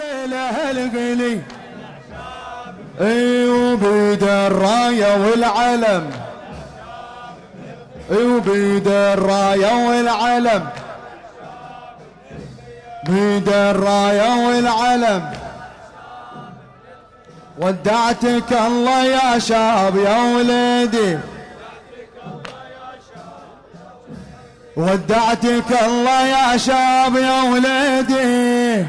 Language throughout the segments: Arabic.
الليلة الغلي اي وبيد الراية والعلم. اي وبيد الراية والعلم. بيد الراية والعلم. ودعتك الله يا شاب يا وليدي ودعتك الله يا شاب يا وليدي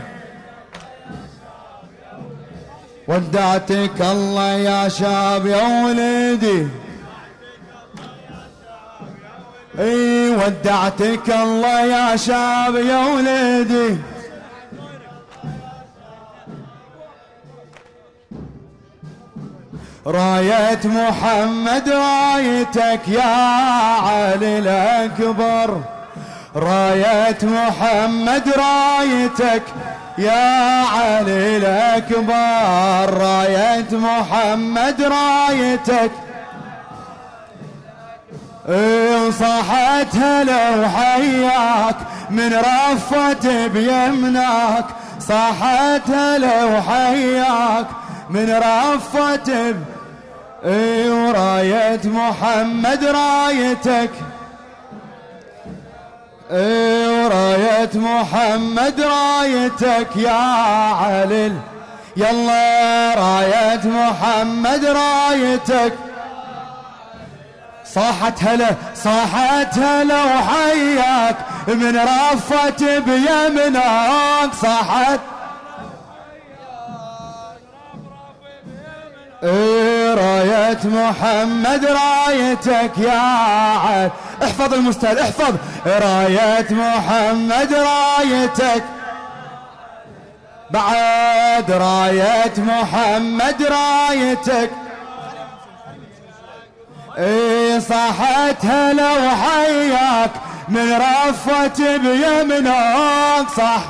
ودعتك الله يا شاب يا وليدي إي ودعتك الله يا شاب يا وليدي راية محمد رايتك يا علي الأكبر. راية محمد رايتك يا علي الأكبر راية محمد رأيتك. صاحت هلا وحياك من رفت بيمناك صاحت هلا وحياك من رفت اي وراية محمد رأيتك. وراية محمد رايتك يا علل يلا راية محمد رايتك. صاحت هلا صاحت هلا وحياك من رفت بيمناك. صاحت راية محمد رايتك يا عاد. احفظ المستهل احفظ. راية محمد رايتك. بعد راية محمد رايتك. اي صاحت هلا وحياك من رفت بيمناك صح.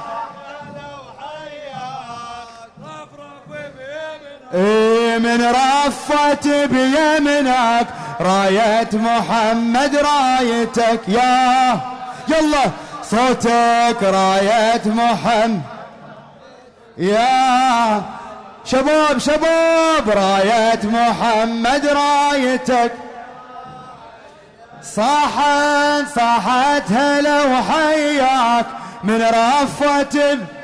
من رفت بيمناك راية محمد رايتك يا يلا صوتك راية محمد يا شباب شباب راية محمد رايتك. صاحت صاحت هلا وحياك من رفت إيه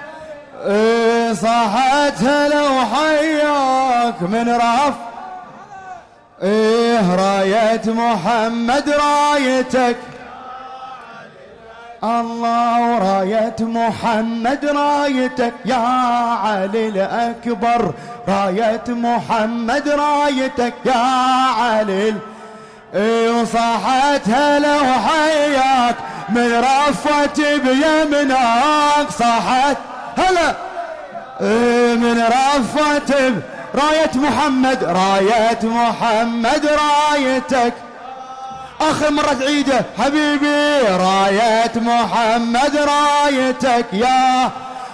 صاحت هلا وحياك من رف. إيه راية محمد رايتك. الله وراية محمد رايتك. يا علي الأكبر راية محمد رايتك. يا علي اي وصاحت هلا وحياك من رفت بيمناك صاحت هلا. اي من رفت راية محمد راية محمد رايتك. آخر مرة تعيده حبيبي راية محمد رايتك. يا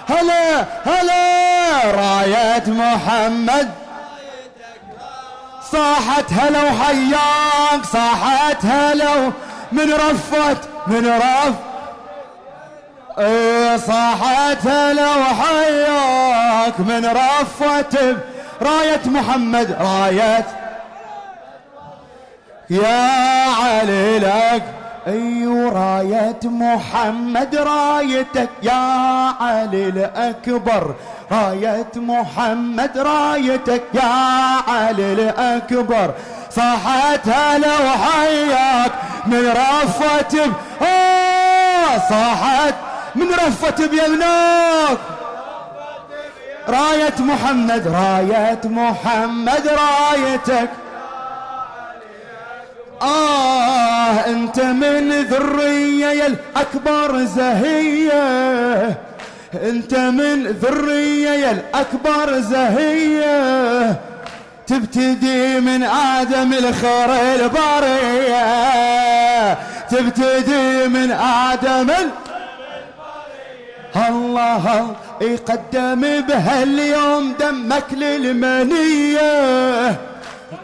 هلا هلا راية محمد. صاحت هلا وحياك صاحت هلا من رفت من رف إيه صاحت هلا وحياك من رفت راية محمد راية يا علي لك اي راية محمد رايتك يا علي الأكبر راية محمد رايتك يا علي الأكبر صاحت هلا وحياك من رفت صاحت من رفت بيمناك راية محمد راية محمد رايتك. آه أنت من ذرية الأكبر زهية. أنت من ذرية الأكبر زهية. تبتدي من آدم الخير البرية. تبتدي من آدم الله يقدم بهاليوم دمك للمنية.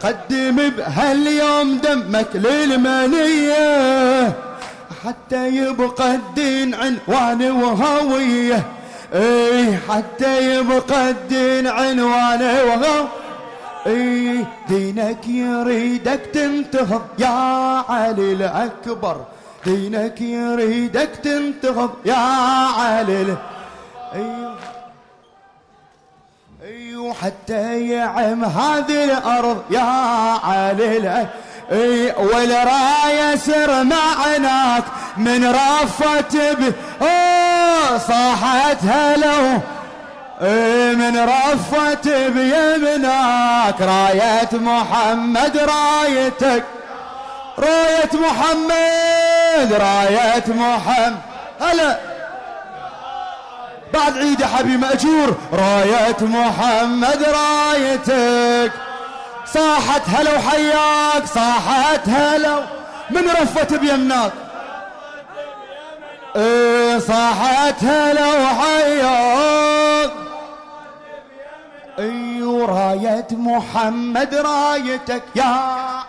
قدم بهاليوم دمك للمنية. حتى يبقى الدين عنوان وهوية اي حتى يبقى الدين عنوانه وهو اي دينك يريدك تنتهض يا علي الأكبر. دينك يريدك تنتهض يا علي أيوه. أيوه حتى يعم هذه الأرض يا علي أي والرايه سر معناك من رفت ب صاحت هلو من رفت بيمناك. راية محمد رايتك. راية محمد راية محمد. هلا. بعد عيد حبيبي مأجور. راية محمد رايتك. صاحت هلا وحياك صاحت هلا من رفت بيمناك. إيه صاحت هلا وحياك. أيوه راية محمد رايتك. يا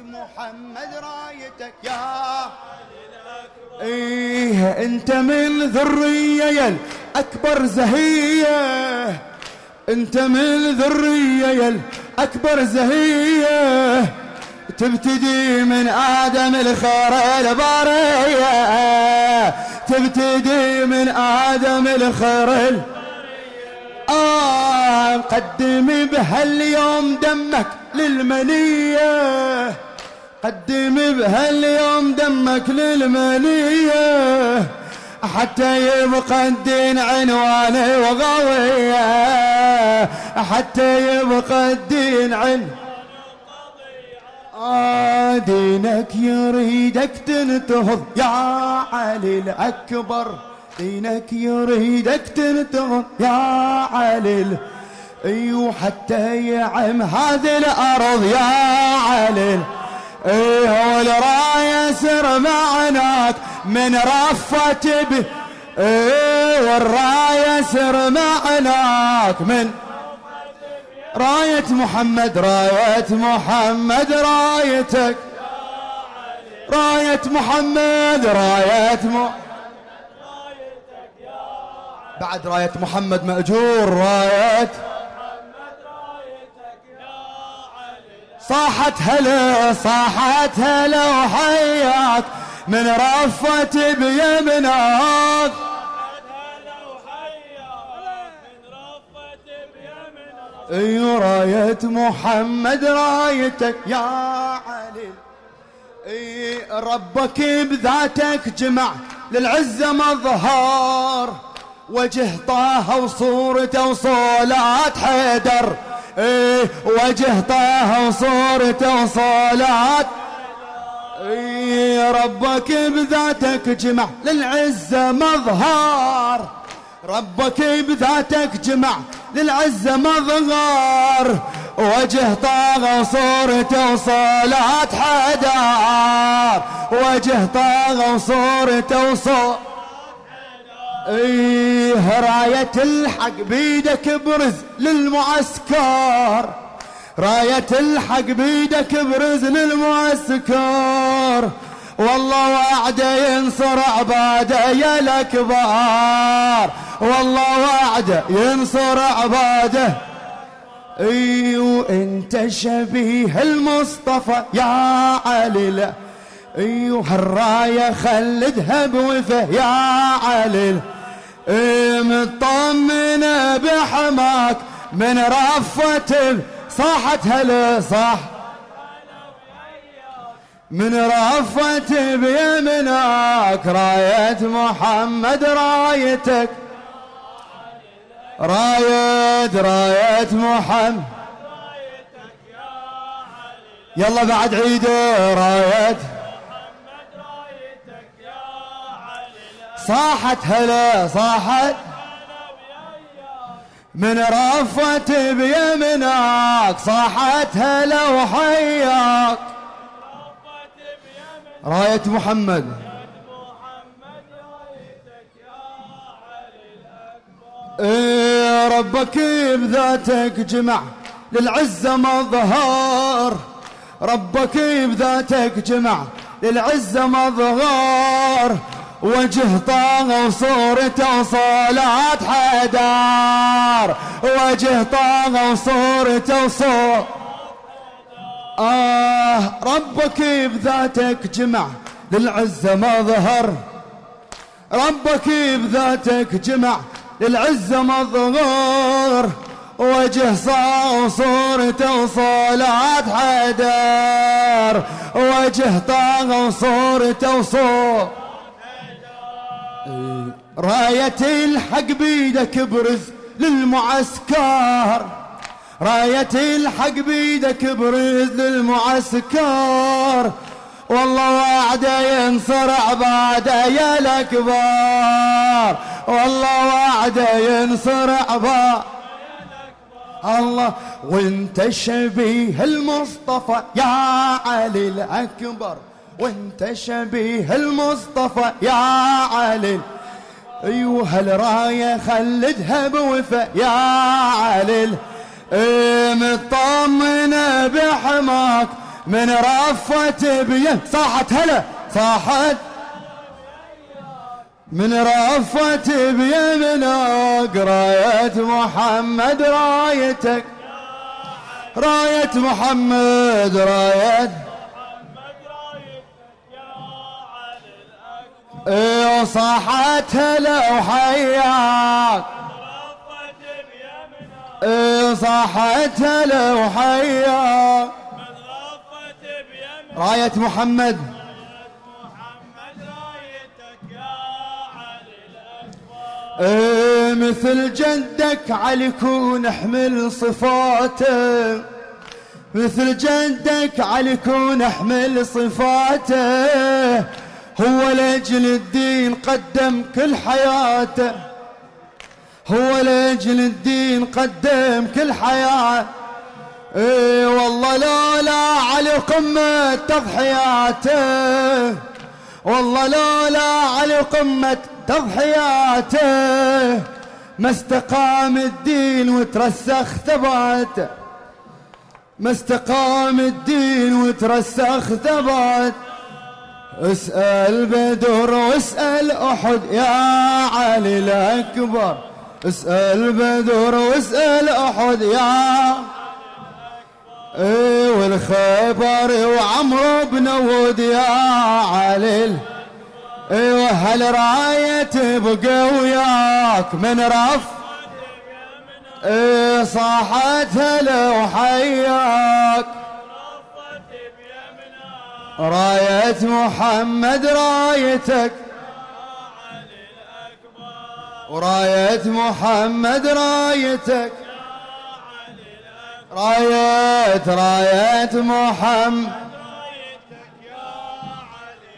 محمد رايتك يا إيه أنت من ذرية اكبر زهية. أنت من ذرية اكبر زهية. تبتدي من آدم الخير البارية. تبتدي من آدم الخير آه قدم بهاليوم دمك. للمنية. قدم بهاليوم دمك للمنية. حتى يبقى الدين عنوانه وغوية حتى يبقى الدين عنوانه آه دينك يريدك تنتهض يا علي الأكبر. دينك يريدك تنتهض يا علي أيوه حتى يعم هذه الأرض يا علي. إيه والراية سر معناك من رفت به إيه والراية سر معناك من راية محمد راية محمد رايتك. راية محمد راية م... بعد راية محمد مأجور راية صاحت هلا صاحت هلا وحياك من رفت بيمناك اي راية محمد رأيتك يا علي. إي ربك بذاتك جمع للعزة مظهر. وجه طه وصورته وصولات حيدر. اي وجه طه وصورته وصولات اي ربك بذاتك جمع للعزة مظهر. ربك بذاتك جمع للعزة مظهر. وجه طاغة وصورته وصلاة حدار. وجه طاغة وصورته وصور إيه راية الحق بيدك برز للمعسكر. راية الحق بيدك برز للمعسكر. والله وعده ينصر عباده يا الأكبار. والله وعده ينصر عباده ايو انت شبيه المصطفى يا علي لا. ايو هالرايه خلدها بوفه يا علي اي مطمنه بحماك من رفة صاحت هلا صح من رفة بيمناك راية محمد رايتك. راية راية محمد. يلا بعد عيده راية صاحت هلا صاحت. من رفة بيمناك صاحت هلا وحياك. راية محمد. إيه ربك بذاتك جمع للعزة مظهر. ربك بذاتك جمع للعزة مظهر. وجه طه وصورته وصلاة حدار. وجه طه وصورته وصور آه ربك بذاتك جمع للعزة مظهر ربك بذاتك جمع للعزة مظهر وجه صورته وصلاة حدار. وجه طه وصورته وصور راية الحق بيدك برز للمعسكر. راية الحق بيدك برز للمعسكر. والله وعده ينصر عباده يا الأكبر. والله وعده ينصر عباده الله وانت شبيه المصطفى يا علي الأكبر. وانت شبيه المصطفى يا علي. أيوه هالرايه خلدها بوفا يا علي. إيه مطمنة بحماك. من رفت بيه صاحت هلا صاحت. من رفت بيمنك راية محمد رايتك. راية محمد راية إيه صاحت هلا وحياك إيه صاحت هلا وحياك راية محمد مثل جدك علي كون احمل صفاته. مثل جدك علي كون احمل صفاته. هو لأجل الدين قدم كل حياته. هو لأجل الدين قدم كل حياته. إيه والله لولا علي قمة تضحياته. والله لولا علي قمة تضحياته. ما استقام الدين وترسخ ثباته. ما استقام الدين وترسخ ثبات اسأل بدر واسأل أحد يا علي الأكبر. اسأل بدر واسأل أحد يا إيه والخبر وعمرو بن ود يا علي أيوه هالراية بقى وياك من رف؟ إيه صاحت هلا وحياك راية محمد رايتك. وراية محمد رايتك. راية راية محمد.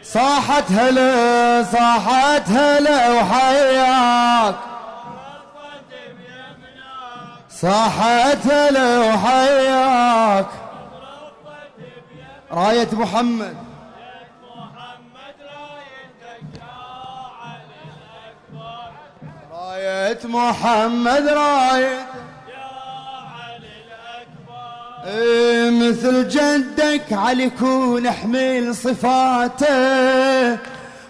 صاحت هلا صاحت هلا وحياك. صاحت هلا وحياك. راية محمد. راية محمد راية. إيه مثل جدك علي كون أحمل صفاته.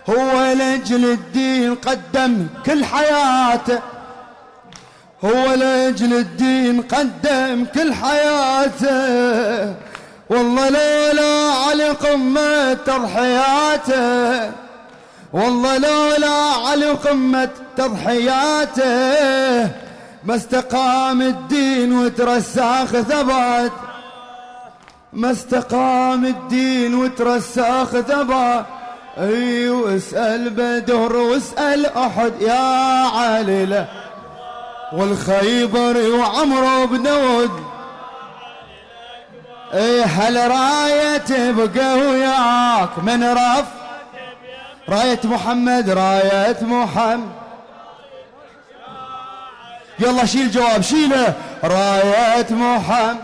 هو لأجل الدين قدم كل حياته. هو لأجل الدين قدم كل حياته. والله لولا علي قمة تضحياته والله لولا علي قمة تضحياته ما استقام الدين وترسخ ثبات. ما استقام الدين وترسخ ثبات. أي واسأل بدر واسأل أحد يا علي والخيبر وعمرو بن ود. هل راية بقى وياك من رف؟ راية محمد راية محمد. يلا شيل جواب شيله راية محمد.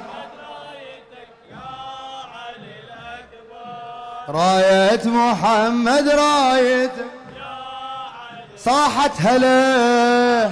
راية محمد راية صاحت هلا.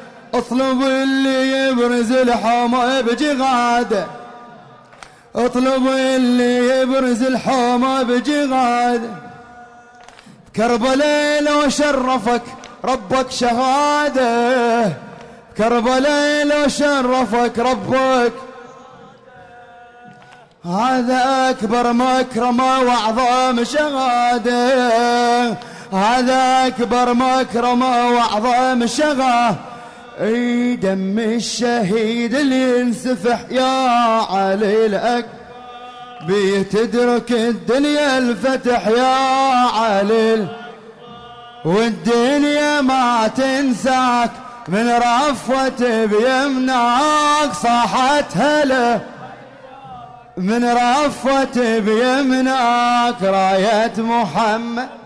اطلب اللي يبرز الحومة بجغاده اطلب اللي يبرز الحومة بجغاده كربلاء لو شرفك ربك شهادة. كربلاء لو شرفك ربك. هذا أكبر مكرمة وأعظم شهادة. هذا أكبر مكرمة وأعظم شهادة. أي دم الشهيد اللي ينسفح يا علي الأكبر. بيتدرك الدنيا الفتح يا علي والدنيا ما تنساك من رفوة بيمناك صاحت هلا من رفوة بيمناك راية محمد.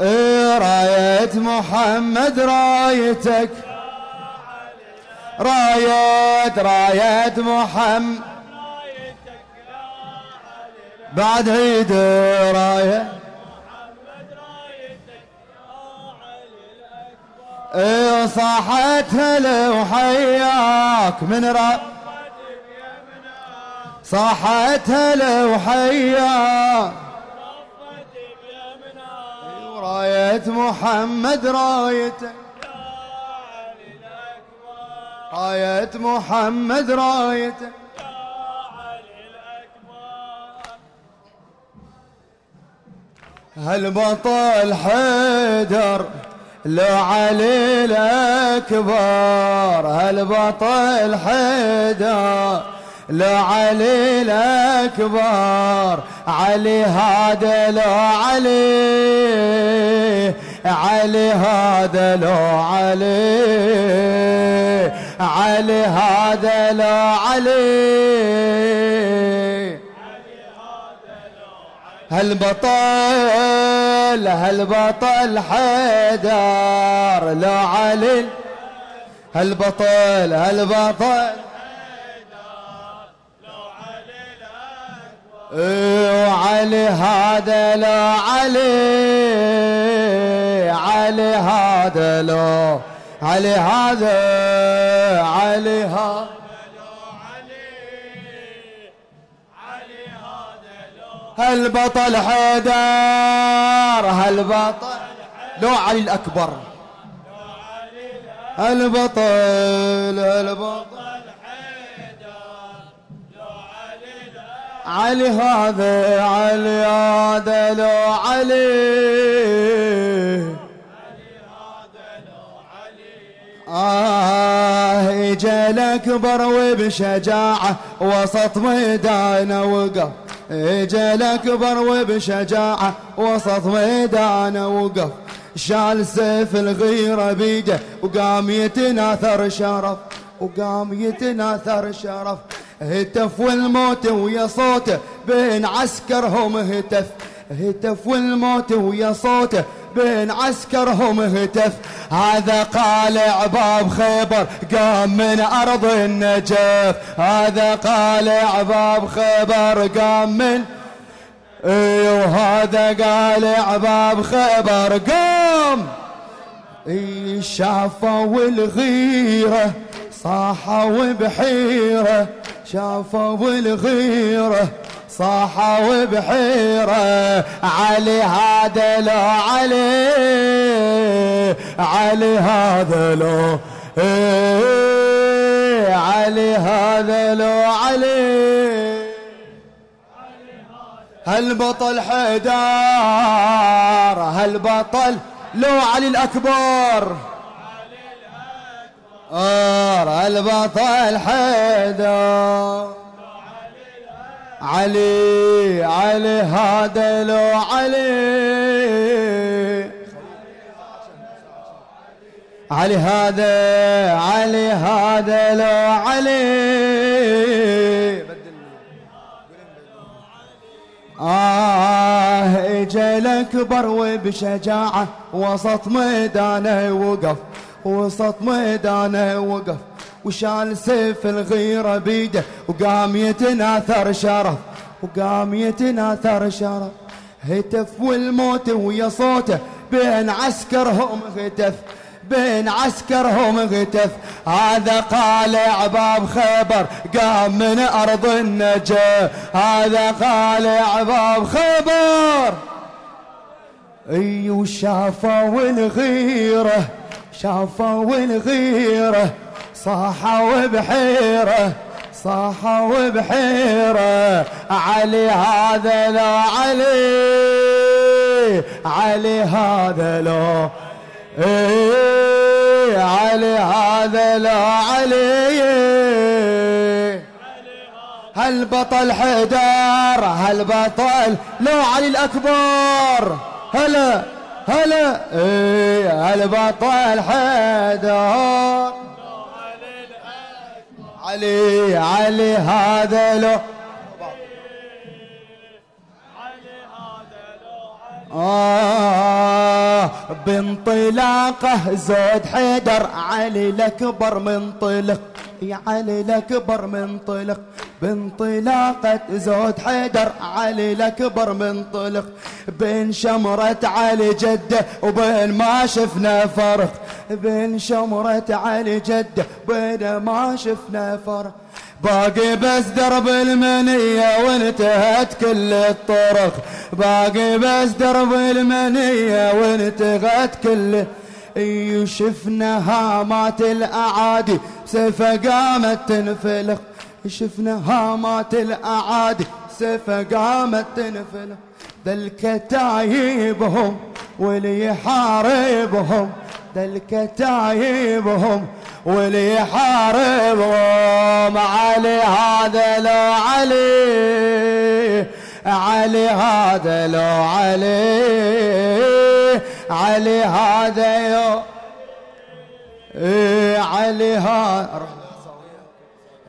راية محمد رايتك. راية راية محمد. بعد عيد راية صاحت هلا وحياك من را. صاحت هلا وحياك راية محمد رايته راية محمد رايته هالبطل حيدر لو علي الأكبر هالبطل حيدر لو علي الأكبر علي هذا لو علي علي هذا لو علي علي هذا لو علي. هالبطل هالبطل حيدر لو علي. هالبطل هالبطل. وعلي هذا لا علي علي هذا لا علي هذا علي هذا هالبطل حيدر؟ هالبطل لو علي الأكبر هالبطل هالبطل علي هذا علي هذا لو علي. آه إجا الأكبر وبشجاعة وسط ميدانه وقف إجا الأكبر وبشجاعة وسط ميدانه وقف شال سيف الغيرة بيده وقام يتناثر شرف وقام يتناثر شرف. هتف والموت ويا صوته بين عسكرهم هتف. هتف والموت ويا صوته بين عسكرهم هتف. هذا قالع باب خيبر قام من أرض النجف. هذا قالع باب خيبر قام من اي وهذا قالع باب خيبر قام. اي شافوا الغيرة. صاحوا بحيرة شافوا الغيرة صاحوا بحيرة علي هذا لو علي علي هذا لو إيه علي هذا لو علي. هالبطل حيدر هالبطل لو علي الأكبر. آه البطل حيدر. علي علي هذا لو علي. علي هذا علي هذا لو علي. آه علي الأكبر وبشجاعة وسط ميدانه وقف. وسط ميدانه وقف وشال سيف الغيرة بيده وقام يتناثر شرف وقام يتناثر شرف. هتف والموت ويا صوته بين عسكرهم هتف بين عسكرهم هتف هذا قالع باب خيبر قام من أرض النجا. هذا قالع باب خيبر. اي وشافوا الغيرة شافوا الغيرة صاحوا بحيرة صاحوا بحيرة علي هذا لا علي علي هذا لا إيه علي هذا لا علي. هالبطل حيدر هالبطل لو علي الأكبر. هلا. هلا إيه هالبطل حيدر علي علي هذا لو. آه بانطلاقه زود حيدر علي الأكبر منطلق. يا علي الأكبر منطلق بانطلاقة زود حيدر علي الأكبر منطلق بين شمرة علي جدة وبين ما شفنا فرق. بين شمرة علي جدة بين ما شفنا فرق. باقي بس درب المنية وانتهت كل الطرق. باقي بس درب المنية وانتهت كل اي شفنا هامات الأعادي سيفة قامت تنفلق. شفنا هامات الأعادي سيفة قامت تنفلق. ذا الكتايبهم واللي يحاربهم ذا الكتايبهم واللي يحاربهم علي هذا لو علي علي هذا لو علي. علي هذا يو إيه علي هذا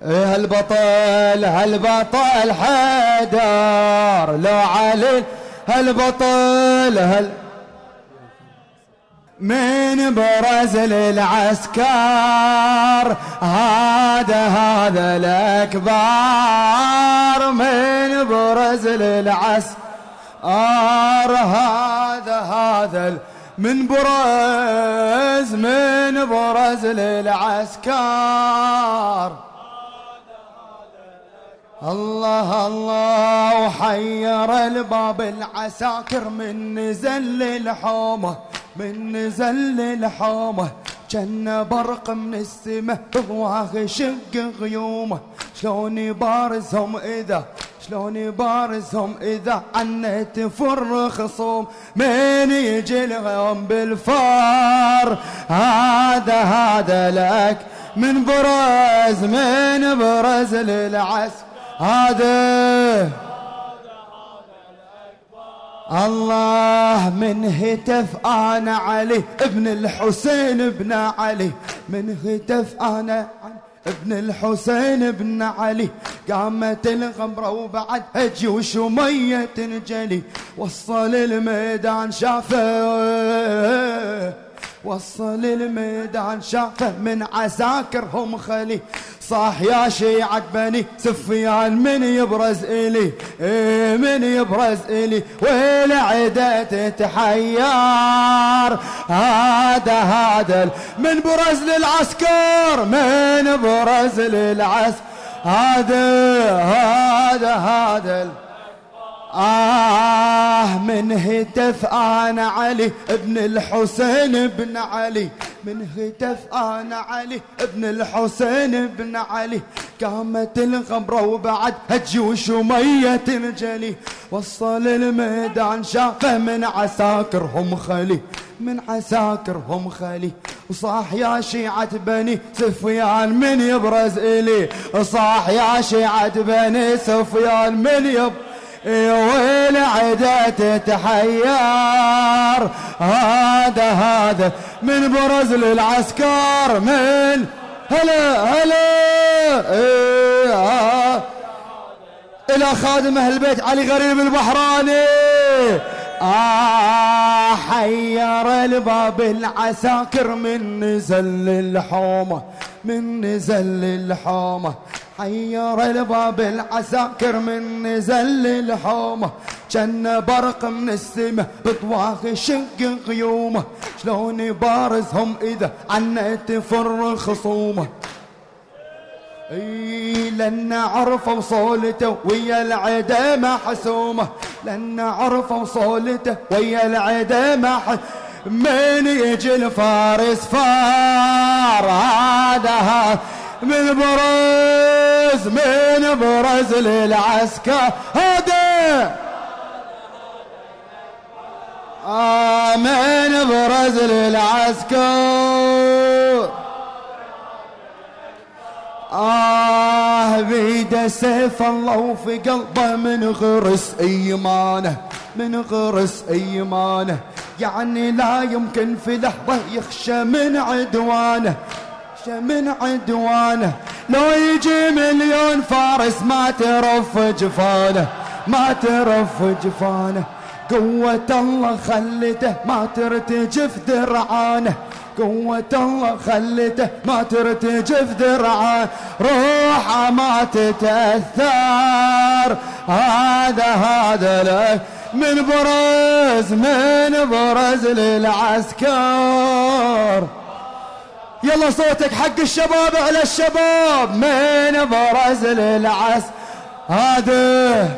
إيه هالبطل هالبطل حيدر لو علي هالبطل هال من برز للعسكر هذا هذا الأكبر. من برز للعسكر هذا هذا من برز من برز للعسكر. الله الله وحير الباب العساكر من نزل الحومة من نزل الحومة. كان برق من السماء بغواه شق غيومة. شلون يبارزهم إذا شلون يبارزهم إذا عنت فر خصوم من يجي لهم بالفار؟ هذا هذا لك من برز من برز للعس هذا الله من هتف أنا علي ابن الحسين ابن علي. من هتف أنا ابن الحسين ابن علي. قامت الغمرة وبعد جيوش ومية تنجلي. وصل الميدان شافه. وصل الميدان شافه من عساكرهم خلي. صاح يا شيعة بني سفيان من يبرز إلي؟ إيه من يبرز إلي؟ ويل عدة تتحير هذا هذا من برز للعسكر من برز للعسكر. هذا هذا هذا آه من هتف أنا علي ابن الحسين ابن علي. من هتف أنا علي ابن الحسين ابن علي. قامت الغمرة وبعد هجوش ومية تنجلي وصل الميدان شافه من عساكرهم خلي من عساكرهم خلي. وصاح يا شيعة بني سفيان من يبرز إلي صاح يا شيعة بني سفيان من يبرز ويل عدا تتحير هذا هذا من برز للعسكر من؟ هلا هلا إيه إلى خادم أهل البيت علي غريب البحراني. آه حير الباب العساكر من نزل الحومة من نزل الحومة. حير الباب العساكر من نزل الحومة. كان برق من السماء بطواخ شق غيومه شلون بارزهم إذا عنا تفر خصومه إي لأن عرفوا صولته ويا العدا ما حسومة. لأن عرفوا صولته ويا العدا ما من يجي الفارس فار هذا من برز من برز للعسكر. هذا! آمين برز للعسكر. آه بيد سيف الله وفي قلبه من غرس إيمانه من غرس إيمانه. يعني لا يمكن في لحظة يخشى من عدوانه يخشى من عدوانه. لو يجي مليون فارس ما ترف جفانه ما ترف جفانه. قوة الله خلته ما ترتجف درعانه. قوة الله خلته ما ترتجف درعانه روحه ما تتأثر. هذا هذا لك من برز من برز للعسكر. يلا صوتك حق الشباب على الشباب من برز للعسكر. هذا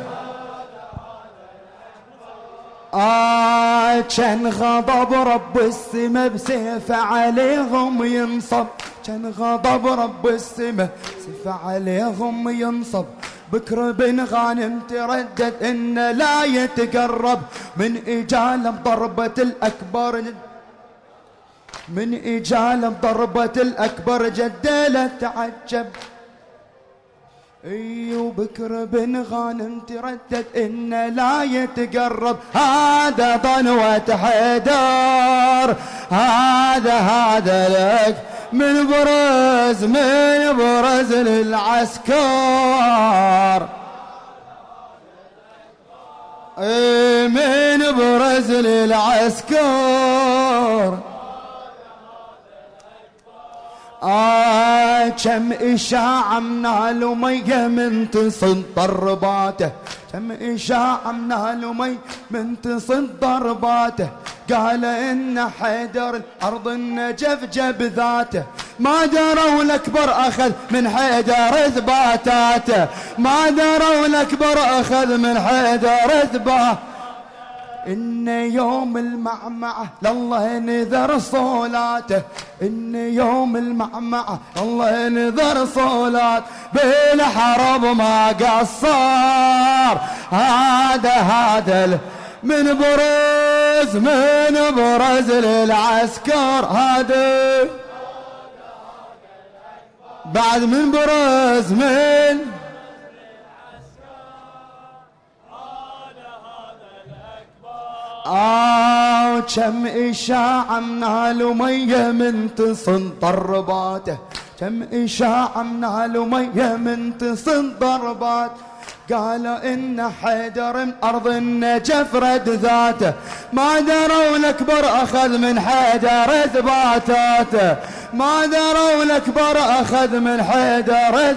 آه كان غضب رب السما بسيف عليهم ينصب. كان غضب رب السما سيف عليهم ينصب. بكر بن غانم تردد إن لا يتقرب من اجاله بضربة الأكبر من اجاله بضربة الأكبر جدله تعجب. اي وبكر بن غانم تردد انه لا يتقرب. هذا ضنوة حيدر هذا هذا لك. من برز من برز للعسكر. اي من برز للعسكر. آه كم إشاعة من مية من تصد ضرباته. كم إشاعة من مي من تصد ضرباته. قال إن حيدر الأرض النجف جب ذاته. ما دروا الأكبر أخذ من حيدر إثباتاته ما دروا الأكبر أخذ من حيدر إثباته إن يوم المعمعة لله نذر صولاته إن يوم المعمعة الله نذر صولات بالحرب ما قصر هذا هذا من برز من برز للعسكر هذا. بعد من برز من آه كم إشاعة من مية من تصن ضرباته كم إشاعة من مية من تصن ضربات. قال إن حيدر من أرض النجف رد ذاته ما دروا الأكبر أخذ من حيدر إثباتاته ما دروا الأكبر أخذ من حيدر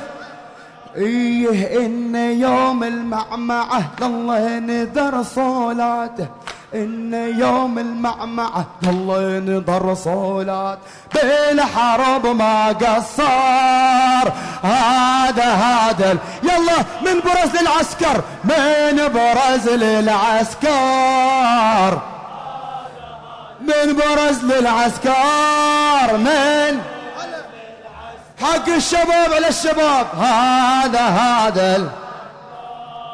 إيه إن يوم المعمعة الله نذر صولاته إن يوم المعمعة الله نظر صولات بالحرب ما قصر. هذا هذا يلا من برز للعسكر من برز للعسكر. من برز للعسكر من؟ حق الشباب على الشباب. هذا هذا.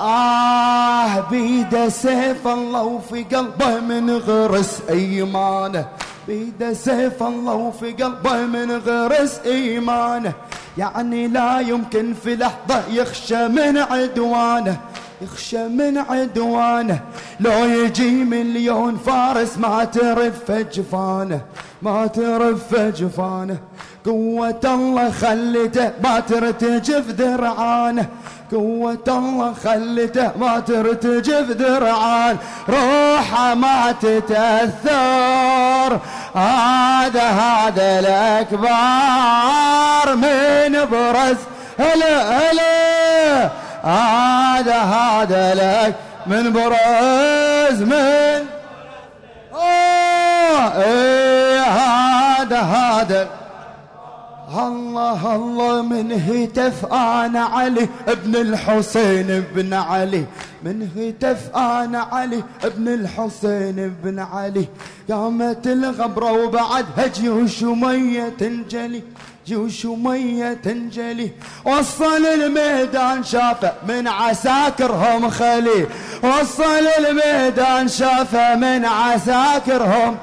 آه بيده سيف الله وفي قلبه من غرس إيمانه. بيده سيف الله وفي قلبه من غرس إيمانه. يعني لا يمكن في لحظة يخشى من عدوانه يخشى من عدوانه. لو يجي مليون فارس ما ترف جفانه ما ترف جفانه. قوة الله خلته ما ترتجف ذرعانه قوة الله خلته ما ترتجف ذرعان روحه ما تتأثر. هذا هذا الأكبر من برز هلا هلا هذا هذا لك من برز من آه إيه هذا هذا. الله الله من هتف أنا علي ابن الحسين بن علي. من هتف أنا علي ابن الحسين بن علي. قامت الغبره وبعد هجي وميه تنجلي جيوش ومية تنجلي. وصل الميدان شافه من عساكرهم خلي وصل الميدان شافه من عساكرهم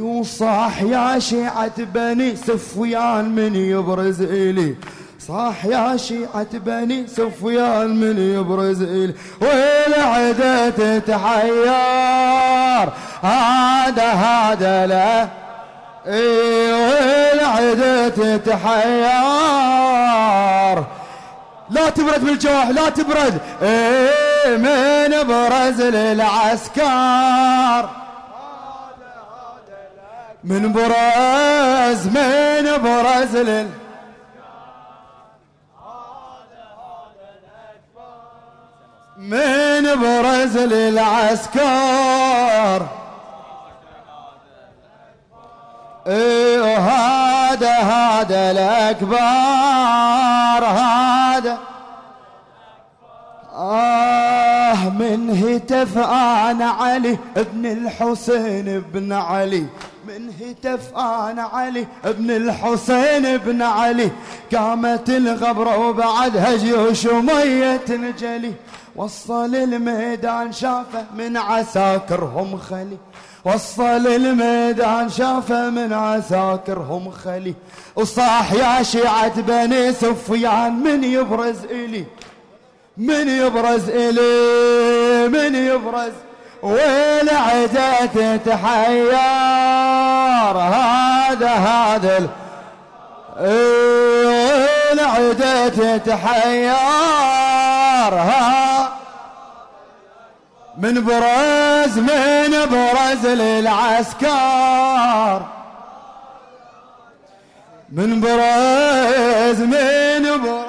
يوصاح يا شيعة بني سفيان من يبرز إلي صاح يا شيعة بني سفيان من يبرز إلي والعدة تتحير هذا هذا له والعدة تتحير لا تبرد بالجوح لا تبرد. إيه من برز للعسكر. من برز من برز لل من برز للعسكر إيه هذا هذا الأكبر هذا. آه من هتف أنا علي ابن الحسين بن علي. من هتف أنا علي ابن الحسين بن علي. قامت الغبرة وبعدها جيوش ومية نجلي وصل الميدان شافه من عساكرهم خلي. وصل الميدان شافه من عساكرهم خلي. وصاح يا شيعة بني سفيان من يبرز إلي؟ من يبرز إلي؟ من يبرز والعدة تتحير هذا هذا والعدة تتحير من برز من برز للعسكر. من برز من برز